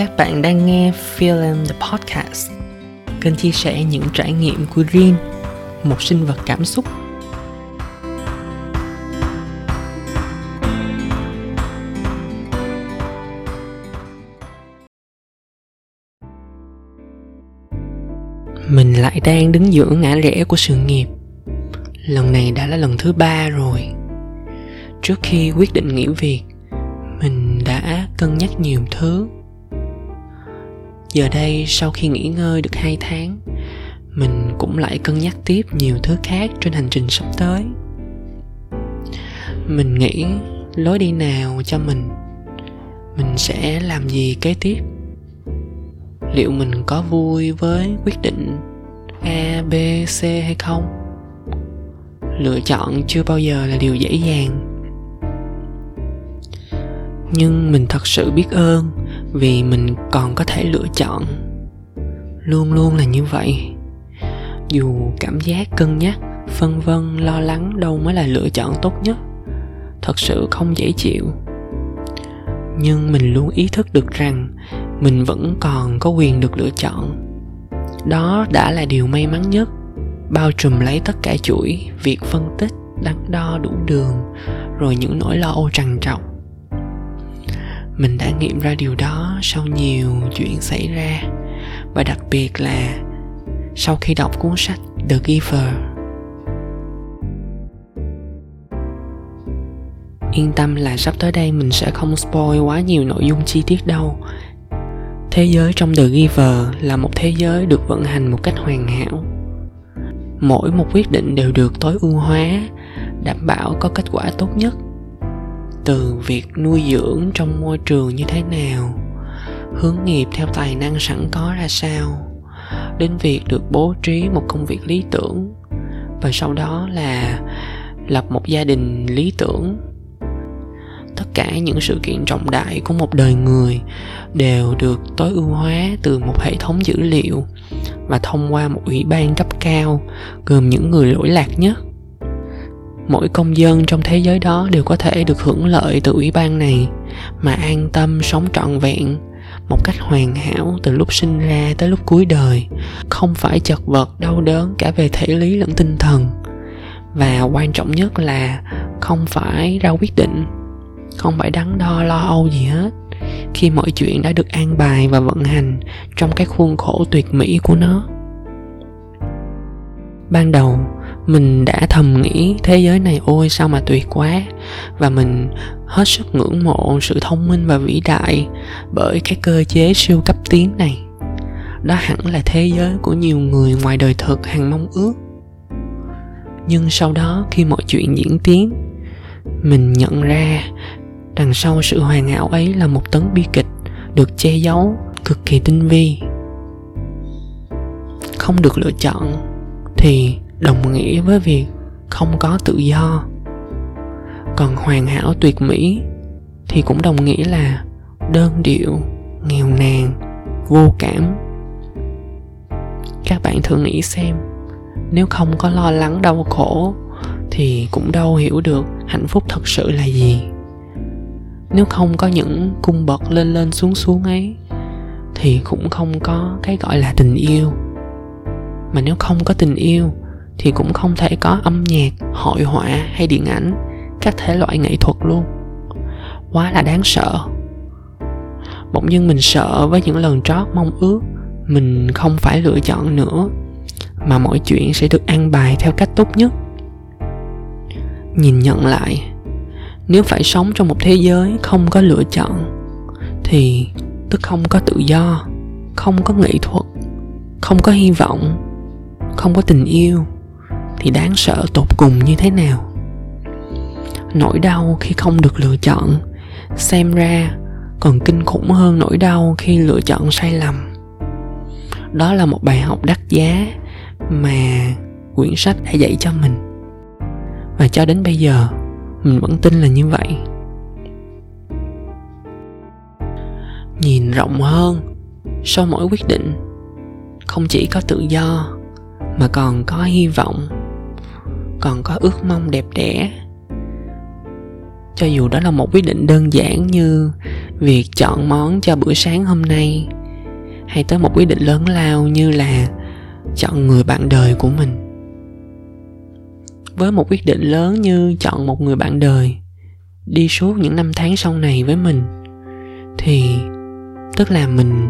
Các bạn đang nghe Film the Podcast, kênh chia sẻ những trải nghiệm của Rin, một sinh vật cảm xúc. Mình lại đang đứng giữa ngã rẽ của sự nghiệp. Lần này đã là lần thứ ba rồi. Trước khi quyết định nghỉ việc, mình đã cân nhắc nhiều thứ giờ đây sau khi nghỉ ngơi được hai tháng, mình cũng lại cân nhắc tiếp nhiều thứ khác trên hành trình sắp tới. Mình nghĩ lối đi nào cho mình mình sẽ làm gì kế tiếp? Liệu mình có vui với quyết định a, b, c hay không? Lựa chọn chưa bao giờ là điều dễ dàng. Nhưng mình thật sự biết ơn vì mình còn có thể lựa chọn. Luôn luôn là như vậy. Dù cảm giác cân nhắc, phân vân, lo lắng đâu mới là lựa chọn tốt nhất. Thật sự không dễ chịu. Nhưng mình luôn ý thức được rằng mình vẫn còn có quyền được lựa chọn. Đó đã là điều may mắn nhất. Bao trùm lấy tất cả chuỗi việc phân tích, đắn đo đủ đường, rồi những nỗi lo âu trằn trọc mình đã nghiệm ra điều đó sau nhiều chuyện xảy ra. Và đặc biệt là sau khi đọc cuốn sách The Giver. Yên tâm là sắp tới đây mình sẽ không spoil quá nhiều nội dung chi tiết đâu. Thế giới trong The Giver là một thế giới được vận hành một cách hoàn hảo. Mỗi một quyết định đều được tối ưu hóa, Đảm bảo có kết quả tốt nhất từ việc nuôi dưỡng trong môi trường như thế nào, hướng nghiệp theo tài năng sẵn có ra sao, đến việc được bố trí một công việc lý tưởng, và sau đó là lập một gia đình lý tưởng. Tất cả những sự kiện trọng đại của một đời người đều được tối ưu hóa từ một hệ thống dữ liệu và thông qua một ủy ban cấp cao gồm những người lỗi lạc nhất mỗi công dân trong thế giới đó đều có thể được hưởng lợi từ ủy ban này, mà an tâm sống trọn vẹn, một cách hoàn hảo từ lúc sinh ra tới lúc cuối đời, không phải chật vật, đau đớn cả về thể lý lẫn tinh thần. Và quan trọng nhất là không phải ra quyết định, không phải đắn đo lo âu gì hết. Khi mọi chuyện đã được an bài và vận hành trong cái khuôn khổ tuyệt mỹ của nó. Ban đầu mình đã thầm nghĩ thế giới này ôi sao mà tuyệt quá. Và mình hết sức ngưỡng mộ sự thông minh và vĩ đại bởi cái cơ chế siêu cấp tiến này. Đó hẳn là thế giới của nhiều người ngoài đời thực hàng mong ước. Nhưng sau đó khi mọi chuyện diễn tiến, mình nhận ra đằng sau sự hoàn hảo ấy là một tấn bi kịch được che giấu cực kỳ tinh vi. Không được lựa chọn thì đồng nghĩa với việc không có tự do. Còn hoàn hảo tuyệt mỹ thì cũng đồng nghĩa là đơn điệu, nghèo nàn, vô cảm. Các bạn thử nghĩ xem, nếu không có lo lắng đau khổ thì cũng đâu hiểu được hạnh phúc thật sự là gì. Nếu không có những cung bậc lên lên xuống xuống ấy, thì cũng không có cái gọi là tình yêu. Mà nếu không có tình yêu thì cũng không thể có âm nhạc, hội họa hay điện ảnh các thể loại nghệ thuật luôn. Quá là đáng sợ. Bỗng dưng mình sợ với những lần trót mong ước, mình không phải lựa chọn nữa, mà mọi chuyện sẽ được an bài theo cách tốt nhất. Nhìn nhận lại, nếu phải sống trong một thế giới không có lựa chọn, thì tức không có tự do, không có nghệ thuật, không có hy vọng, không có tình yêu thì đáng sợ tột cùng như thế nào. Nỗi đau khi không được lựa chọn, xem ra còn kinh khủng hơn nỗi đau khi lựa chọn sai lầm. Đó là một bài học đắt giá mà quyển sách đã dạy cho mình. Và cho đến bây giờ, mình vẫn tin là như vậy. Nhìn rộng hơn, sau mỗi quyết định, không chỉ có tự do, mà còn có hy vọng còn có ước mong đẹp đẽ. Cho dù đó là một quyết định đơn giản như việc chọn món cho bữa sáng hôm nay, hay tới một quyết định lớn lao như là chọn người bạn đời của mình. Với một quyết định lớn như chọn một người bạn đời đi suốt những năm tháng sau này với mình, thì tức là mình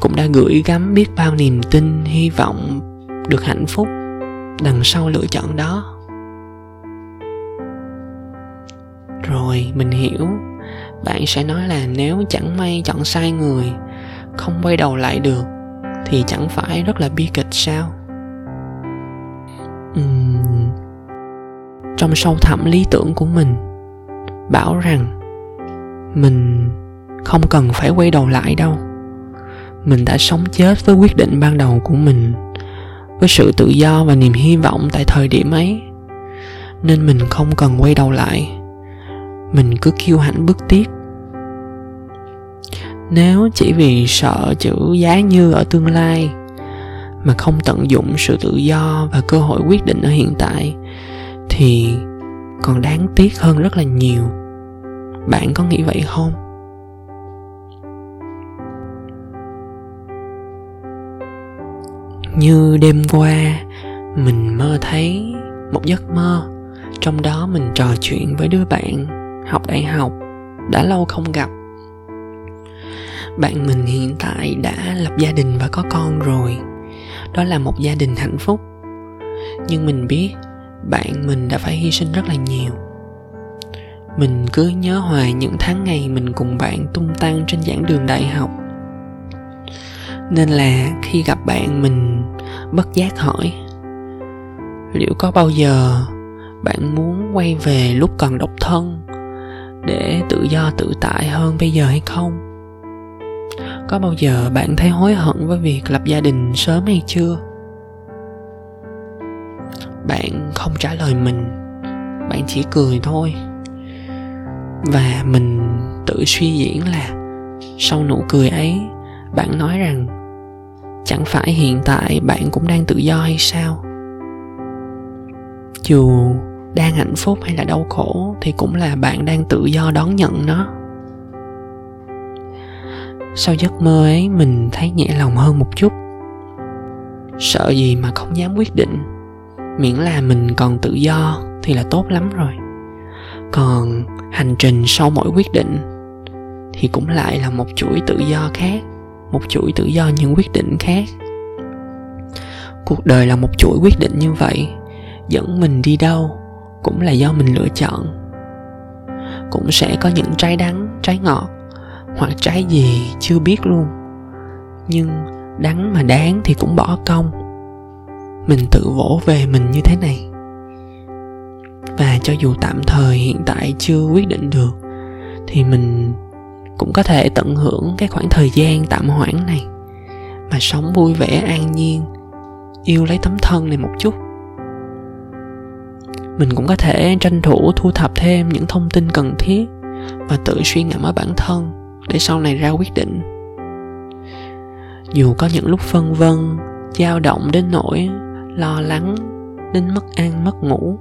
cũng đã gửi gắm biết bao niềm tin, hy vọng, được hạnh phúc đằng sau lựa chọn đó. Rồi mình hiểu. Bạn sẽ nói là nếu chẳng may chọn sai người không quay đầu lại được thì chẳng phải rất là bi kịch sao? Uhm, trong sâu thẳm lý tưởng của mình bảo rằng mình không cần phải quay đầu lại đâu. Mình đã sống chết với quyết định ban đầu của mình với sự tự do và niềm hy vọng tại thời điểm ấy. Nên mình không cần quay đầu lại. Mình cứ kiêu hãnh bước tiếp. Nếu chỉ vì sợ chữ giá như ở tương lai, mà không tận dụng sự tự do và cơ hội quyết định ở hiện tại, thì còn đáng tiếc hơn rất là nhiều. Bạn có nghĩ vậy không? Như đêm qua, mình mơ thấy một giấc mơ. Trong đó mình trò chuyện với đứa bạn học đại học đã lâu không gặp. Bạn mình hiện tại đã lập gia đình và có con rồi. Đó là một gia đình hạnh phúc. Nhưng mình biết bạn mình đã phải hy sinh rất là nhiều. Mình cứ nhớ hoài những tháng ngày mình cùng bạn tung tăng trên giảng đường đại học nên là khi gặp bạn mình bất giác hỏi, liệu có bao giờ bạn muốn quay về lúc còn độc thân để tự do tự tại hơn bây giờ hay không? Có bao giờ bạn thấy hối hận với việc lập gia đình sớm hay chưa? Bạn không trả lời mình, bạn chỉ cười thôi. Và mình tự suy diễn là sau nụ cười ấy, bạn nói rằng chẳng phải hiện tại bạn cũng đang tự do hay sao? Dù đang hạnh phúc hay là đau khổ thì cũng là bạn đang tự do đón nhận nó. Sau giấc mơ ấy, mình thấy nhẹ lòng hơn một chút. Sợ gì mà không dám quyết định. Miễn là mình còn tự do thì là tốt lắm rồi. Còn hành trình sau mỗi quyết định thì cũng lại là một chuỗi tự do khác một chuỗi tự do những quyết định khác. Cuộc đời là một chuỗi quyết định như vậy, dẫn mình đi đâu cũng là do mình lựa chọn. Cũng sẽ có những trái đắng, trái ngọt, hoặc trái gì chưa biết luôn. Nhưng đắng mà đáng thì cũng bỏ công. Mình tự vỗ về mình như thế này. Và cho dù tạm thời hiện tại chưa quyết định được, thì mình cũng có thể tận hưởng cái khoảng thời gian tạm hoãn này. Mà sống vui vẻ, an nhiên, yêu lấy tấm thân này một chút. Mình cũng có thể tranh thủ thu thập thêm những thông tin cần thiết và tự suy ngẫm ở bản thân để sau này ra quyết định. Dù có những lúc phân vân, dao động đến nỗi lo lắng đến mất ăn, mất ngủ,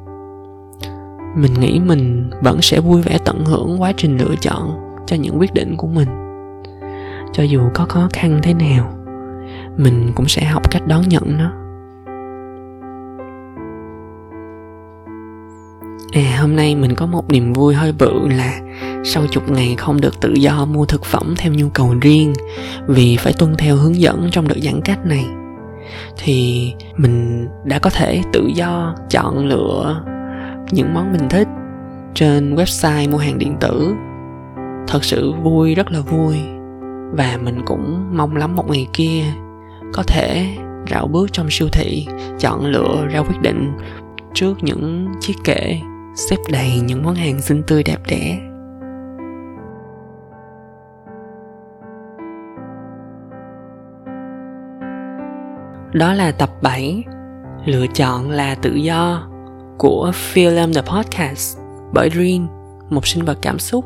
mình nghĩ mình vẫn sẽ vui vẻ tận hưởng quá trình lựa chọn cho những quyết định của mình. Cho dù có khó khăn thế nào, mình cũng sẽ học cách đón nhận nó. À hôm nay mình có một niềm vui hơi bự là sau chục ngày không được tự do mua thực phẩm theo nhu cầu riêng vì phải tuân theo hướng dẫn trong đợt giãn cách này, thì mình đã có thể tự do chọn lựa những món mình thích trên website mua hàng điện tử thật sự vui rất là vui. Và mình cũng mong lắm một ngày kia có thể rảo bước trong siêu thị chọn lựa ra quyết định trước những chiếc kệ xếp đầy những món hàng xinh tươi đẹp đẽ. Đó là tập 7 Lựa chọn là tự do của Film the Podcast. Bởi Rin, một sinh vật cảm xúc.